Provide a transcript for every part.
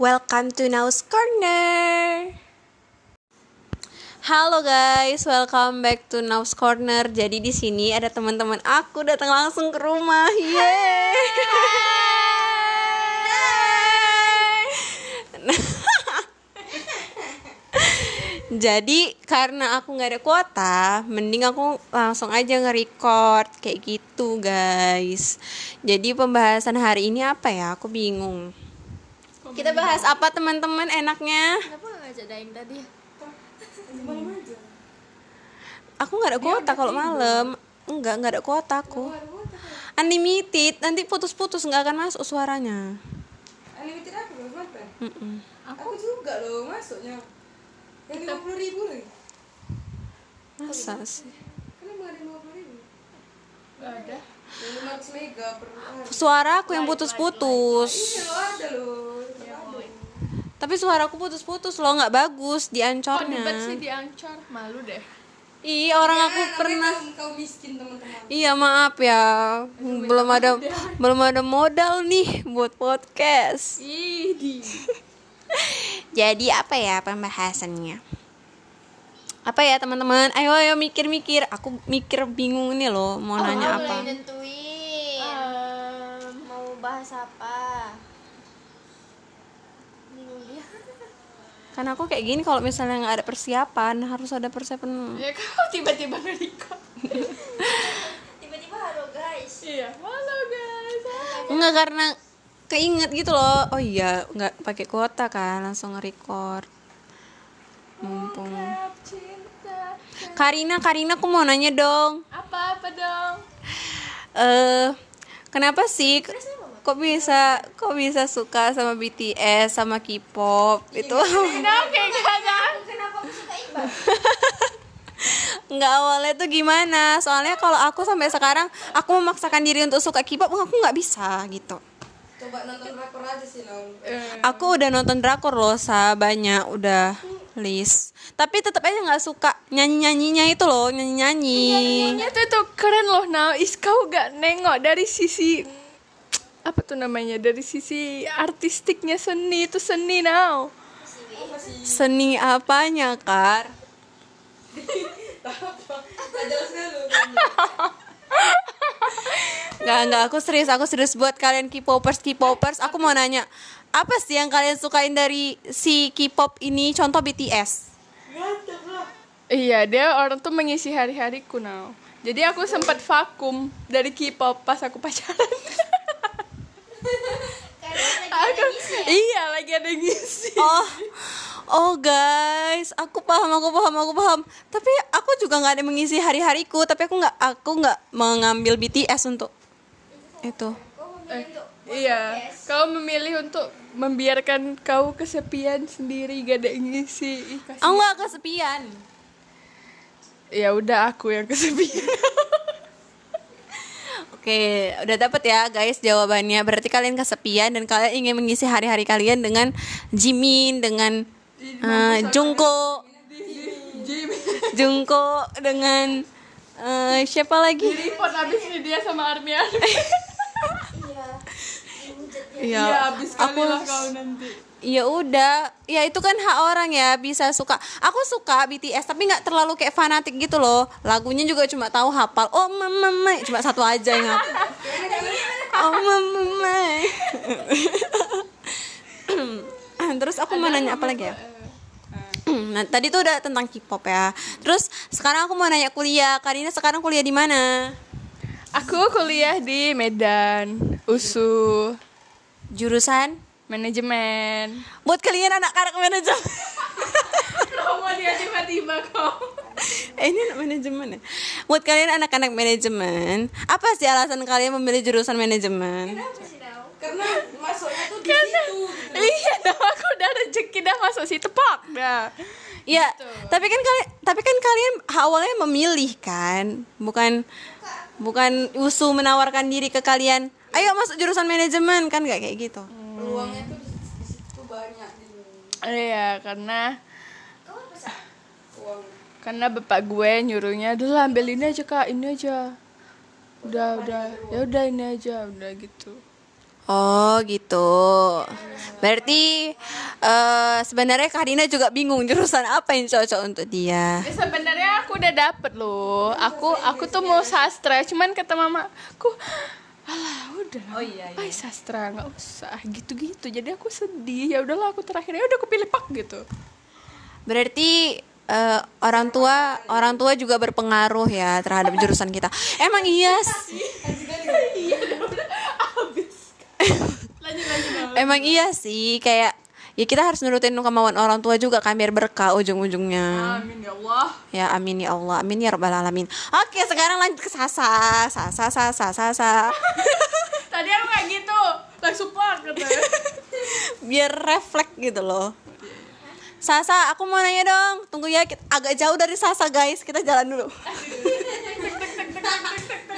Welcome to Now's Corner. Halo guys, welcome back to Now's Corner. Jadi di sini ada teman-teman aku datang langsung ke rumah. Yeay. Jadi karena aku nggak ada kuota, mending aku langsung aja nge-record kayak gitu guys. Jadi pembahasan hari ini apa ya? Aku bingung. Kita bahas apa teman-teman enaknya? Kenapa gak ngajak Daim tadi? Aku nggak ada kuota kalau malam. Enggak, nggak ada kuota aku. Unlimited, nanti putus-putus nggak akan masuk suaranya. Unlimited aku belum. Aku juga loh masuknya. Yang lima puluh ribu lagi. Masa sih? Emang ada lima puluh ribu. Gak ada. Suara aku yang putus-putus. Iya loh ada loh. Tapi suaraku putus-putus loh, nggak bagus di ancornya. ribet sih diancor? Malu deh Iya, orang Ya, aku pernah kaum, kaum miskin teman-teman. Iya maaf ya, belum ada belum ada modal nih buat podcast. Ih, di Jadi apa ya pembahasannya? Apa ya teman-teman? Ayo ayo mikir-mikir. Aku mikir bingung nih loh mau nanya apa. Mulai nentuin um, mau bahas apa. Bingung dia. Kan aku kayak gini kalau misalnya nggak ada persiapan harus ada persiapan. Ya kau tiba-tiba nge-record Tiba-tiba halo guys. Iya Halo guys Enggak karena keinget gitu loh. Oh iya nggak pakai kuota kan langsung nge-record. Mumpung. Cinta Karina Karina aku mau nanya dong. Apa-apa dong? eh kenapa sih kok bisa kok bisa suka sama BTS sama K-pop? Itu? Kenapa aku suka Iqbal? nggak awalnya tuh gimana? Soalnya kalau aku sampai sekarang aku memaksakan diri untuk suka K-pop aku nggak bisa gitu. Coba nonton drakor aja sih Nong. aku udah nonton drakor loh sa banyak udah list. Tapi tetap aja nggak suka. Nyanyi nyanyinya itu loh nyanyi nyanyi Ini tuh tuh keren loh Now Is kau gak nengok dari sisi apa tuh namanya dari sisi artistiknya seni itu seni now seni apanya kar. Nggak, nggak, aku serius, aku serius buat kalian K-popers, K-popers Aku mau nanya, apa sih yang kalian sukain dari si K-pop ini? Contoh BTS Iya, dia orang tuh mengisi hari-hariku now. Jadi aku sempat vakum dari K-pop pas aku pacaran. Aku, ada ngisi ya. iya, lagi ada ngisi. Oh, oh guys, aku paham, aku paham, aku paham Tapi aku juga nggak ada mengisi hari-hariku Tapi aku nggak, aku nggak mengambil BTS untuk itu untuk Iya, kau memilih untuk membiarkan kau kesepian sendiri gak ada yang ngisi. Ih. Aku nggak kesepian Ya udah aku yang kesepian. Oke, udah dapet ya guys jawabannya. Berarti kalian kesepian dan kalian ingin mengisi hari-hari kalian dengan Jimin, dengan Jungkook, Jimmy Jungkook dengan eh, siapa lagi? report abis ini dia sama Army Army. Iya. Ya. Kali aku lah kau nanti. ya udah, ya itu kan hak orang ya bisa suka. Aku suka BTS tapi nggak terlalu kayak fanatik gitu loh. Lagunya juga cuma tahu hafal. Oh mama, mama. cuma satu aja yang hafal. Oh mama, mama. Terus aku mau nanya apa lagi ya? Nah, tadi tuh udah tentang K-pop ya. Terus sekarang aku mau nanya kuliah. Karina sekarang kuliah di mana? Aku kuliah di Medan, USU, Jurusan? manajemen. Buat kalian anak-anak manajemen. Promo dia tiba-tiba kok. Eh, ini anak manajemen ya. Buat kalian anak-anak manajemen, apa sih alasan kalian memilih jurusan manajemen? Karena masuknya tuh di situ. Iya, dah aku udah rezeki dah masuk situ pak dah. Ya, tapi kan kalian tapi kan kalian awalnya memilih kan, bukan bukan usu menawarkan diri ke kalian. Ayo masuk jurusan manajemen kan nggak kayak gitu. Peluangnya tuh di, situ banyak di Iya, karena karena bapak gue nyuruhnya dulu ambil ini aja kak ini aja udah udah ya udah ini aja udah gitu Oh gitu. Berarti eh sebenarnya Kak Dina juga bingung jurusan apa yang cocok untuk dia. Ya, sebenarnya aku udah dapet loh. Aku aku tuh mau sastra, cuman kata mama, aku udah. Oh iya. iya. sastra nggak usah gitu-gitu. Jadi aku sedih. Ya udahlah aku terakhir ya udah aku pilih pak gitu. Berarti eh, orang tua orang tua juga berpengaruh ya terhadap jurusan kita. Emang iya sih. Emang iya sih kayak ya kita harus nurutin kemauan orang tua juga kan biar berkah ujung-ujungnya. Amin ya Allah. Ya amin ya Allah, amin ya rabbal alamin. Oke, sekarang lanjut ke Sasa. Sasa Sasa Sasa. Tadi aku kayak gitu, langsung pak katanya. biar refleks gitu loh. Sasa, aku mau nanya dong. Tunggu ya, kita agak jauh dari Sasa guys. Kita jalan dulu. Gak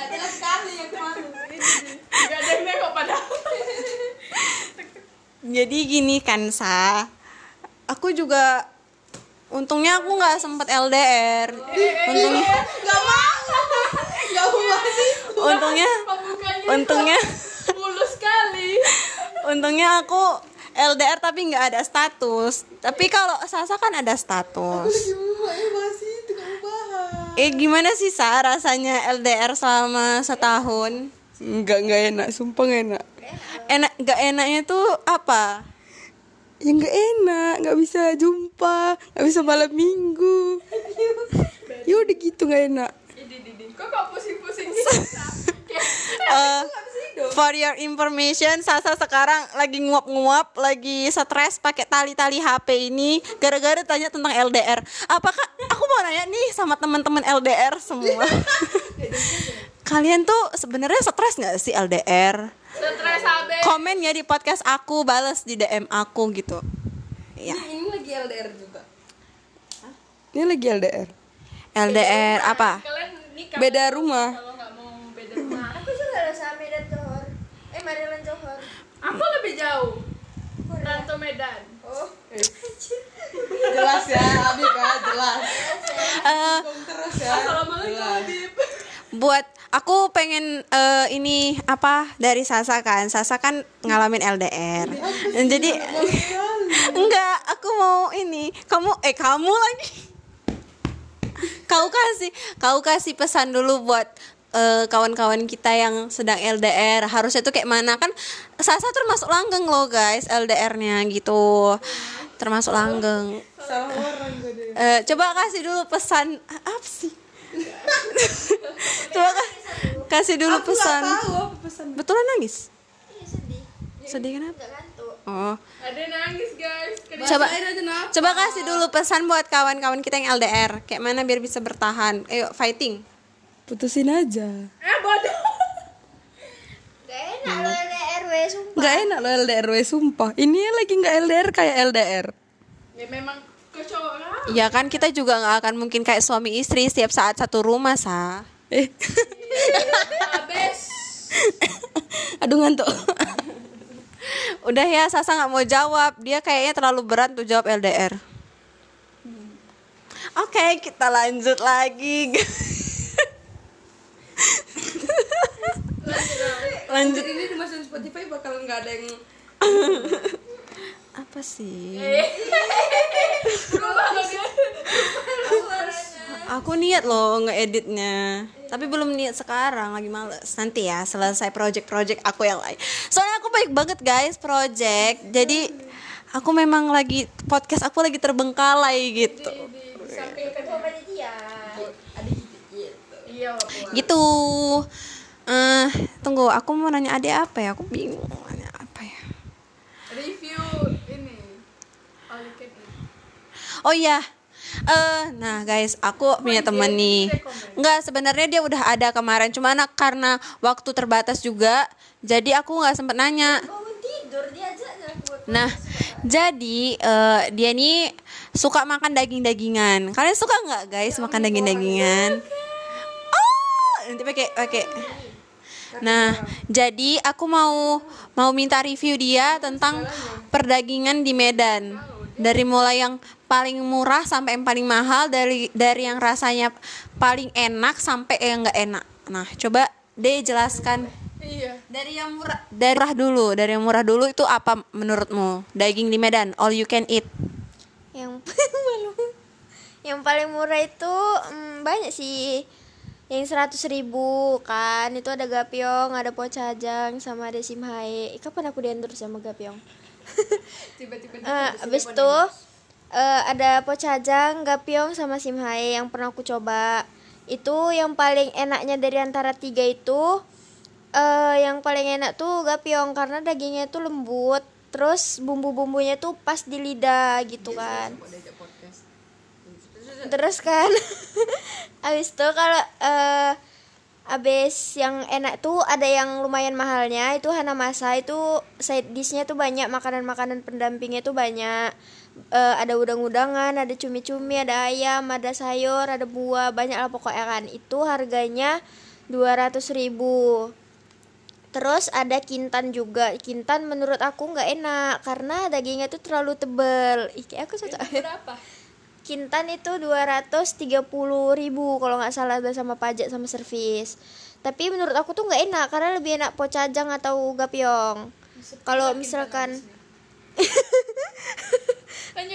jelas sekali yang kemarin. Gak ada yang nengok padahal. Jadi gini kan Sa. Aku juga untungnya aku nggak sempet LDR. Untungnya Gak mau. Gak mau sih. untungnya untungnya mulus sekali. untungnya aku LDR tapi nggak ada status. Tapi kalau Sasa kan ada status. Bahas. Eh gimana sih Sa rasanya LDR selama setahun? Enggak enggak enak, sumpah enggak enak. Enak gak enaknya tuh apa? Ya enggak enak, enggak bisa jumpa, enggak bisa malam minggu. Ya udah gitu enggak enak. Kok kok pusing-pusing gitu? Eh, for your information, Sasa sekarang lagi nguap-nguap, lagi stres pakai tali-tali HP ini gara-gara tanya tentang LDR. Apakah aku mau nanya nih sama teman-teman LDR semua? Kalian tuh sebenarnya stres nggak sih LDR? Stres habis. Komen ya di podcast aku, balas di DM aku gitu. Ya, Ini lagi LDR juga. Ini lagi LDR. LDR apa? Kalian nikah Beda rumah. kalau nggak mau beda rumah. Aku juga ada sama Medan Johor. Eh Maryland Johor. Aku lebih jauh. Ranto Medan. Oh. Jelas ya, Abi kan jelas. Eh, Terus ya. Assalamualaikum Habib. buat aku pengen eh, ini apa dari Sasa kan. Sasa kan ngalamin LDR jadi enggak aku mau ini. Kamu eh kamu lagi. Kau kasih kau kasih pesan dulu buat eh, kawan-kawan kita yang sedang LDR harusnya tuh kayak mana? Kan Sasa termasuk langgeng loh guys LDR-nya gitu. Termasuk langgeng. Eh, coba kasih dulu pesan apa sih coba ka- kasih dulu pesan Tahu apa pesan? betulan nangis Iya sedih. sedih kenapa oh Ada nangis guys. Kedua- coba coba kasih dulu pesan buat kawan-kawan kita yang LDR kayak mana biar bisa bertahan ayo fighting Putusin aja. Eh bodoh. Gak enak lo LDRW sumpah. Enggak enak lo LDR sumpah. Ini lagi enggak LDR kayak LDR. Ya memang ya kan kita juga nggak akan mungkin kayak suami istri setiap saat satu rumah sa. Eh. Aduh ngantuk. udah ya Sasa nggak mau jawab. Dia kayaknya terlalu berat untuk jawab LDR oke kita lanjut lagi lanjut Ini dimasukin Spotify bakal nggak ada yang apa sih? Aku niat loh ngeeditnya. Tapi belum niat sekarang lagi males. Nanti ya selesai project-project aku yang lain. Soalnya aku baik banget guys project. Jadi aku memang lagi podcast aku lagi terbengkalai gitu. Gitu. Eh tunggu aku mau nanya adik apa ya? Aku bingung mau nanya apa ya Review ini. All you can eat. Oh iya. Eh nah guys aku punya temen nih. nggak sebenarnya dia udah ada kemarin cuma anak karena waktu terbatas juga jadi aku nggak sempet nanya. Nah jadi eh, dia nih suka makan daging-dagingan. Kalian suka nggak guys makan daging-dagingan? oh nanti pakai pakai. Nah, jadi aku mau mau minta review dia tentang perdagingan di Medan. Dari mulai yang paling murah sampai yang paling mahal dari dari yang rasanya paling enak sampai yang nggak enak. Nah, coba deh jelaskan. Iya. Dari yang murah. Dari murah dulu, dari yang murah dulu itu apa menurutmu? Daging di Medan, all you can eat. yang malu yang paling murah itu mm, banyak sih yang seratus ribu kan itu ada gapyong ada pocajang sama ada simhae kapan aku diendorse sama gapyong Tiba-tiba Eh, abis itu eh, ada pocajang gapyong sama simhae yang pernah aku coba. Itu yang paling enaknya dari antara tiga itu eh yang paling enak tuh gapyong karena dagingnya tuh lembut terus bumbu-bumbunya tuh pas di lidah gitu kan. terus kan abis itu kalau eh abis yang enak tuh ada yang lumayan mahalnya itu Hanamasa itu side dishnya tuh banyak makanan-makanan pendampingnya tuh banyak Eh, ada udang-udangan ada cumi-cumi ada ayam ada sayur ada buah banyak lah pokoknya kan itu harganya 200.000 ribu Terus ada kintan juga. Kintan menurut aku nggak enak karena dagingnya tuh terlalu tebel. Ih, kayak aku cocok. berapa? Kintan itu 230.000 ribu kalau nggak salah udah sama pajak sama servis. Tapi menurut aku tuh nggak enak karena lebih enak pocajang atau gapyong. Kalau misalkan.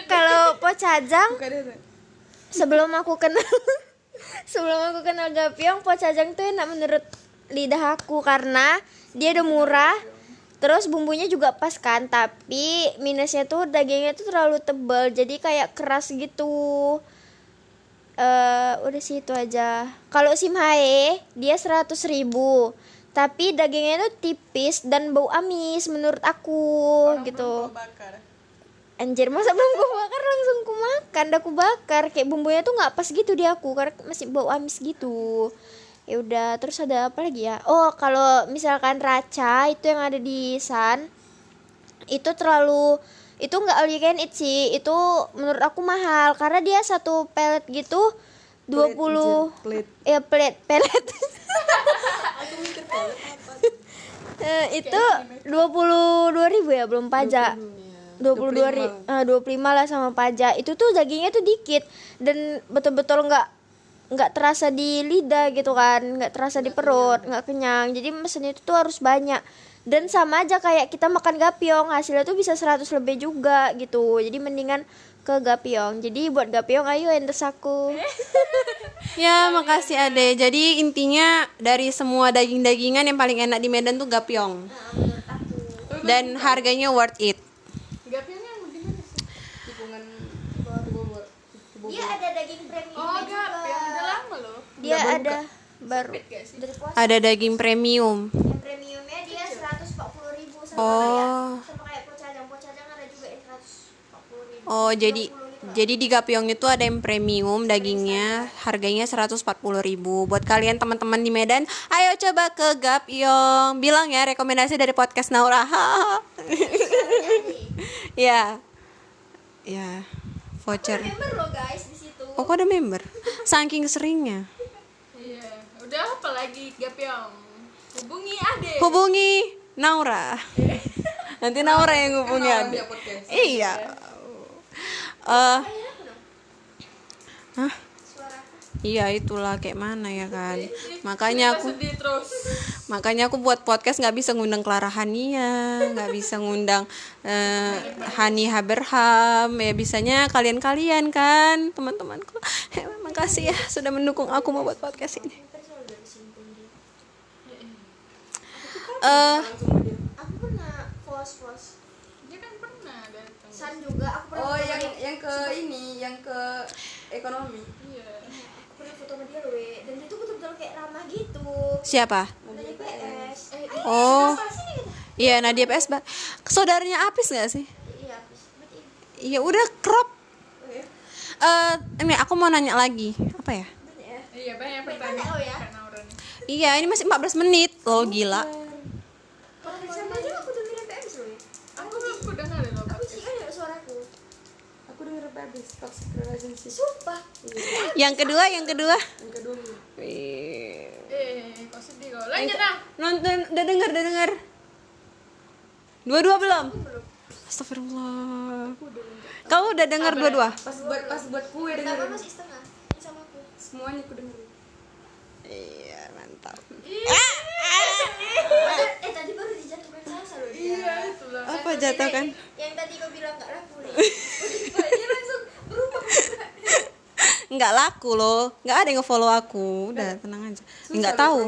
kalau deh. Teh. sebelum aku kenal sebelum aku kenal gapyong pocajang tuh enak menurut lidah aku karena dia udah murah terus bumbunya juga pas kan tapi minusnya tuh dagingnya tuh terlalu tebal jadi kayak keras gitu eh udah sih itu aja kalau simhae dia 100.000 ribu tapi dagingnya tuh tipis dan bau amis menurut aku gitu Bakar. Anjir masa belum ku bakar langsung ku makan dah ku bakar. Kayak bumbunya tuh nggak pas gitu di aku karena masih bau amis gitu. Ya udah terus ada apa lagi ya? Oh kalau misalkan raca itu yang ada di San itu terlalu itu nggak all you can eat sih. Itu menurut aku mahal karena dia satu pelet gitu 20 Plate. ya pelet pelet. Eh, itu dua puluh dua ribu ya belum pajak. Dua puluh dua ribu dua puluh lima. lah sama pajak itu tuh dagingnya tuh dikit dan betul-betul nggak nggak terasa di lidah gitu kan nggak terasa di perut nggak kenyang. Jadi mesennya itu tuh harus banyak. Dan sama aja kayak kita makan gapyong hasilnya tuh bisa 100 lebih juga gitu. Jadi mendingan ke gapyong jadi buat gapyong ayo endorse aku Ya, makasih Ade. Jadi intinya dari semua daging-dagingan yang paling enak di Medan tuh gapyong. Dan harganya worth it. Gapnya yang di mana sih? Tikungan Bogor. Dia ada daging premium Oh, gap yang udah lama loh. dia ada baru Ada daging premium. yang premiumnya dia 140 ribu sama Oh. kayak sama kayak pocajang pocajang ada juga yang 140 ribu Oh, jadi jadi di Gapyong itu ada yang premium dagingnya, harganya 140.000 Buat kalian teman-teman di Medan, ayo coba ke Gapyong. Bilang ya rekomendasi dari podcast Naura. ya. Ya. Voucher. member lo guys di situ Oh, kok ada member? Saking seringnya. Iya. Udah apa lagi Gapyong? Hubungi Ade. Hubungi Naura. Nanti Naura yang hubungi Ade. Iya. Eh, Hah? Iya itulah kayak mana ya kan. Makanya aku sedih terus. makanya aku buat podcast nggak bisa ngundang Clara Hania, nggak bisa ngundang eh, Hani Haberham. Ya bisanya kalian-kalian kan, teman-temanku. Makasih ya sudah mendukung aku mau buat podcast ini. Eh, aku pernah pos pos Dia kan pernah datang. san juga aku pernah Oh, yang yang ke ini, yang ke ekonomi. Iya. Aku pernah foto sama dia loh we. dan dia tuh betul-betul kayak ramah gitu siapa? PS Eh, Oh, nih gitu iya Nadia PS Ba. Saudaranya Apis nggak sih? iya Iya udah crop. oh ya Eh, ini aku mau nanya lagi. Apa ya? banyak ya Iya banyak pertanyaan. ya. Nih. Iya, ini masih 14 menit loh, gila. kalau sama aja aku tuh mirip PS loh ya Aku aku dengar loh. aku sih kan ada suaraku Aku denger habis toxic relationship. sumpah Yang kedua, yang kedua. Yang kedua. Wih. Eh, kok sedih kok. Lanjut ah. Nonton, udah denger, udah denger. Dua-dua belum? Astagfirullah. Kamu udah denger dua-dua? Pas buat pas buat kue pertama dengerin. masih setengah ini sama aku Semuanya aku dengerin. iya mantap eh tadi baru loh dia iya itulah. Apa jatuh kan? yang tadi kau bilang nggak laku nih. Dia langsung berubah? Nggak laku loh. Nggak ada yang follow aku. Udah tenang aja. nggak tahu.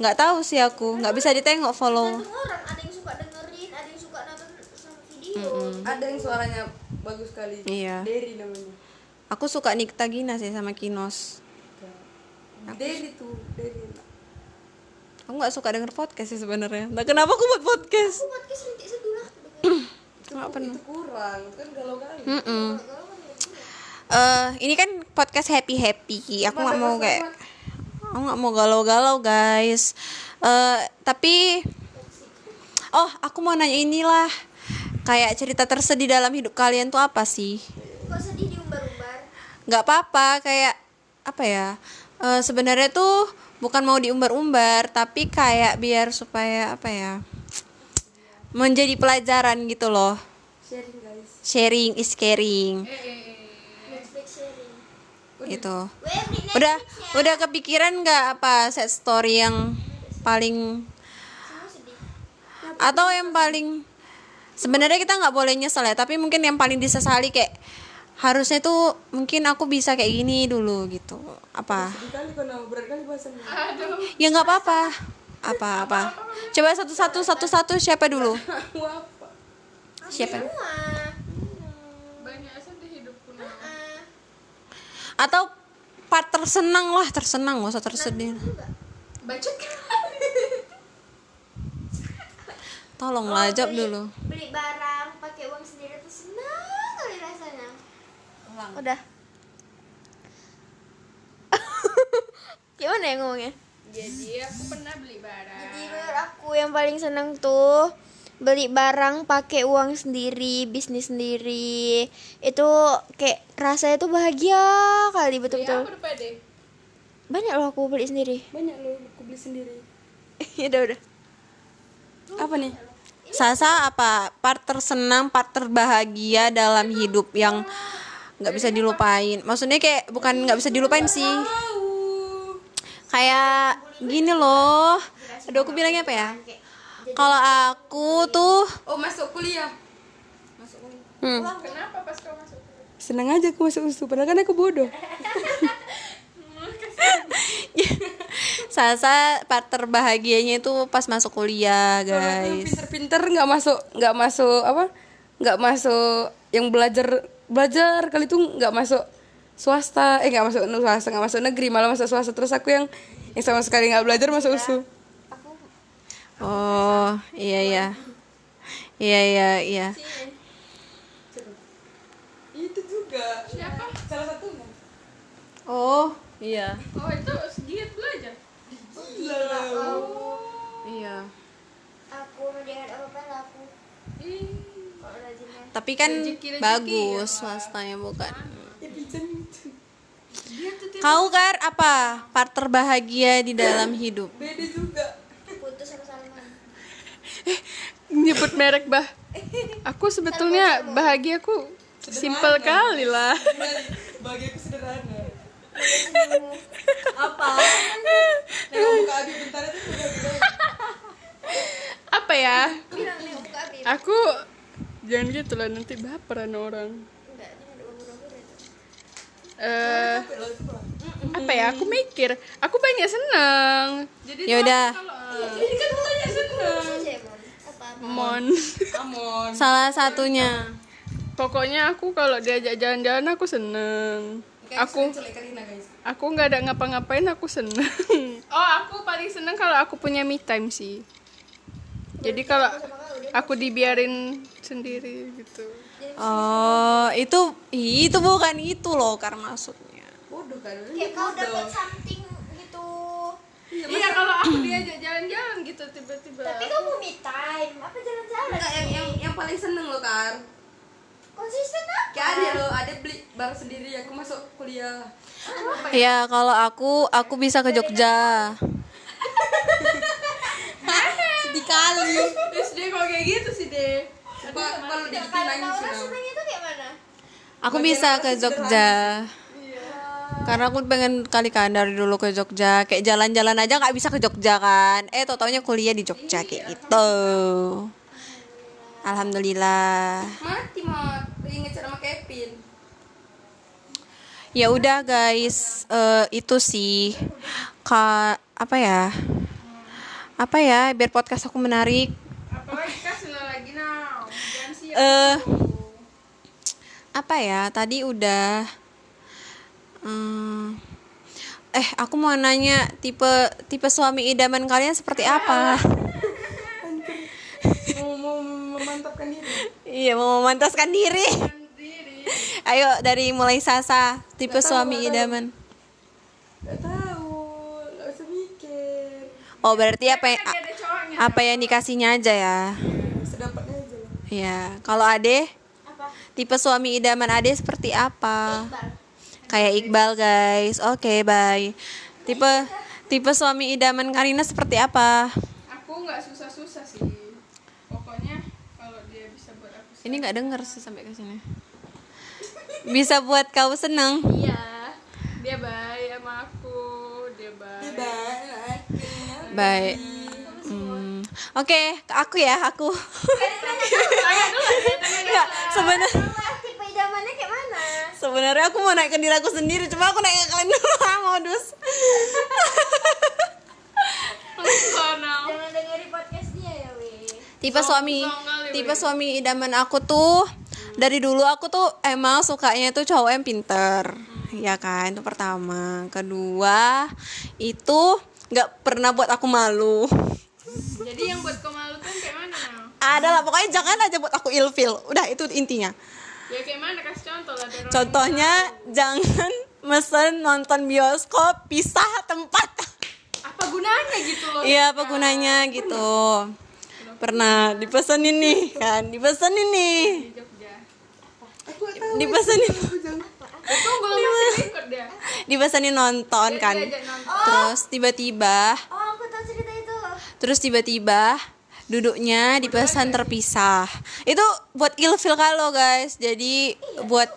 nggak tahu sih aku. Nggak bisa ditengok follow. Orang. Ada yang suka dengerin ada yang suka nonton sama video. Ada yang suaranya bagus sekali. Iya. Derry namanya. Aku suka Nikta Gina sih sama Kinos. Derry tuh Derry aku nggak suka denger podcast sih sebenarnya. Nah kenapa aku buat podcast? Aku podcast dengerin. nggak pernah itu kurang kan galau kali. Mm-mm. Eh, ini kan podcast happy happy. Aku nggak mau kayak aku nggak mau galau-galau guys. Eh, tapi oh aku mau nanya inilah. Kayak cerita tersedih dalam hidup kalian tuh apa sih? Kok sedih diumbar-umbar? Nggak apa-apa kayak apa ya? Eh, sebenarnya tuh bukan mau diumbar-umbar tapi kayak biar supaya apa ya menjadi pelajaran gitu loh. Sharing guys. Sharing is caring. Netflix sharing itu Weh, beli Netflix udah. Udah kepikiran nggak apa set story yang paling atau yang paling sebenarnya kita nggak boleh nyesel ya tapi mungkin yang paling disesali kayak harusnya tuh mungkin aku bisa kayak gini dulu gitu. Apa? Ya nggak apa-apa. Apa apa? Coba satu satu satu satu siapa dulu? Siapa. Ah, atau part tersenang lah tersenang nggak usah tersedih. Bacot kan? Tolonglah Oh, jawab dulu. Beli barang pakai uang sendiri tuh senang kali rasanya udah. Gimana ya ngomongnya? Jadi aku pernah beli barang. Jadi menurut aku yang paling seneng tuh beli barang pakai uang sendiri bisnis sendiri. Itu kayak rasanya tuh bahagia kali beli betul-betul apa udah pede banyak loh aku beli sendiri. Banyak loh aku beli sendiri. Ya udah udah. Apa nih? Sasa apa part tersenang part terbahagia dalam hidup yang nggak bisa dilupain. Maksudnya kayak bukan nggak bisa dilupain sih. Kayak gini loh. Aduh aku bilangnya apa ya? Kalau aku tuh oh masuk kuliah. Masuk kuliah. Hmm, kenapa pas kau masuk senang aja aku masuk usu padahal kan aku bodoh. Sasa part terbahagianya itu pas masuk kuliah guys. pinter-pinter nggak masuk nggak masuk apa? Nggak masuk yang belajar belajar kali itu nggak masuk swasta eh nggak masuk swasta nggak masuk negeri malah masuk swasta. Terus aku yang yang sama sekali nggak belajar masuk usu oh iya iya. iya iya iya. Itu juga. Siapa? Salah satunya oh iya. Oh itu giat belajar iya. Aku mendengar apa apa laku. Ih, tapi kan bagus ya, swastanya bukan? Ya kau kan apa? Part terbahagia di dalam hidup. Beda juga. Putus sama Salman. Nyebut merek bah. Aku sebetulnya bahagiaku simpel kali lah. Bagi aku sederhana. Apa? Nengok muka Abi bentar itu udah udah apa ya? Aku jangan gitu lah nanti baperan orang. Enggak eh apa ya? Aku mikir. Aku banyak seneng. Jadi Ya udah. jadi kan banyak seneng. Aja emang apa mon amon. Salah satunya. Pokoknya aku kalau diajak jalan-jalan aku seneng. Aku guys. aku nggak ada ngapa-ngapain aku seneng. Oh aku paling seneng kalau aku punya me time sih. Jadi kalau aku dibiarin sendiri gitu. Oh itu itu bukan itu loh karena maksudnya. Bodoh kan kayak kau dapat something gitu. Iya kalau aku diajak jalan-jalan gitu tiba-tiba. Tapi kamu me time. Apa jalan-jalan? Enggak yang yang yang paling seneng lo kan konsisten apa? Kayak ada lo ada beli barang sendiri aku masuk kuliah. Ya? Kalau aku aku bisa ke Jogja. Sedih kali terus dia kok kayak gitu sih deh. Kalau dibikin kalau nangis ya itu kayak mana? Aku bisa ke Jogja. Karena aku pengen kali kan dari dulu ke Jogja. Kayak jalan-jalan aja nggak bisa ke Jogja kan. Eh tau taunya kuliah di Jogja kayak gitu. Alhamdulillah. Mati mat, lagi ngecat sama Kevin. ya udah guys. Eh, itu sih. Ka apa ya? Apa ya? Biar podcast aku menarik eh apa ya? Tadi udah hmm, eh aku mau nanya tipe tipe suami idaman kalian seperti apa? Mau mau memantapkan diri. iya mau memantaskan diri. Ayo dari mulai Sasa tipe suami idaman. Gak tahu, gak usah mikir. oh berarti apa ada cowoknya apa yang dikasihnya aja ya? Sedapatnya aja lah. ya kalau Ade? Apa? tipe suami idaman Ade seperti apa? Kayak Iqbal guys. Oke bye. Tipe tipe suami idaman Karina seperti apa? Aku nggak susah-susah sih. Pokoknya kalau dia bisa buat aku ini nggak denger sih sampai ke sini. Bisa buat kau seneng iya. Dia baik sama aku. Dia baik. Baik Hmm, oke aku ya aku. Nggak, sebenarnya tipe idamannya kayak mana sebenarnya aku mau naik ke diri aku sendiri cuma aku naik ke kalian dulu modus. Jangan dengerin podcast dia ya weh tipe suami tipe suami idaman aku tuh dari dulu aku tuh emang sukanya tuh cowok yang pinter. Ya kan itu pertama. Kedua itu nggak pernah buat aku malu jadi yang buat kau malu tuh kayak mana ada lah pokoknya jangan aja buat aku ilfil. Udah itu intinya. Ya kayak mana? Kasih contoh lah contohnya jangan mesen nonton bioskop pisah tempat. Apa gunanya gitu loh? Iya apa gunanya gitu. Pernah dipesenin nih kan? Dipesenin nih. Di dipesenin ikut dia dipesenin nonton kan? terus tiba-tiba oh aku tahu cerita itu terus tiba-tiba duduknya dipesan terpisah. Itu buat ilfil kalau guys. Jadi buat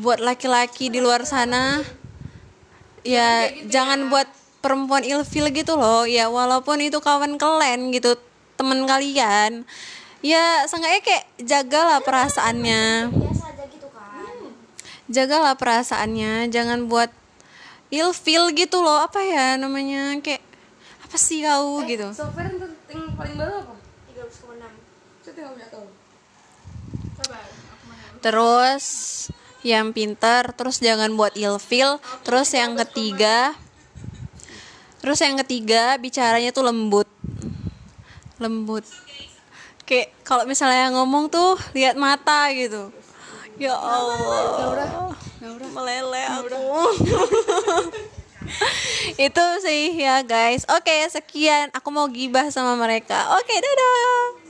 buat laki-laki di luar sana ya jangan buat perempuan ilfil gitu loh. Ya walaupun itu kawan kalian gitu temen kalian ya seenggaknya kayak jagalah perasaannya. Jagalah perasaannya jangan buat ilfil gitu loh. Apa ya namanya kayak apa sih kau gitu? Software yang paling baru apa? 13,6 Saya tinggal punya tahu. mana terus yang pinter terus jangan buat ilfil. Terus yang ketiga terus yang ketiga bicaranya tuh lembut. Lembut. Kayak kalau misalnya ngomong tuh lihat mata gitu. Ya Allah. meleleh aku itu sih ya guys. Oke sekian. Aku mau gibah sama mereka. Oke dadah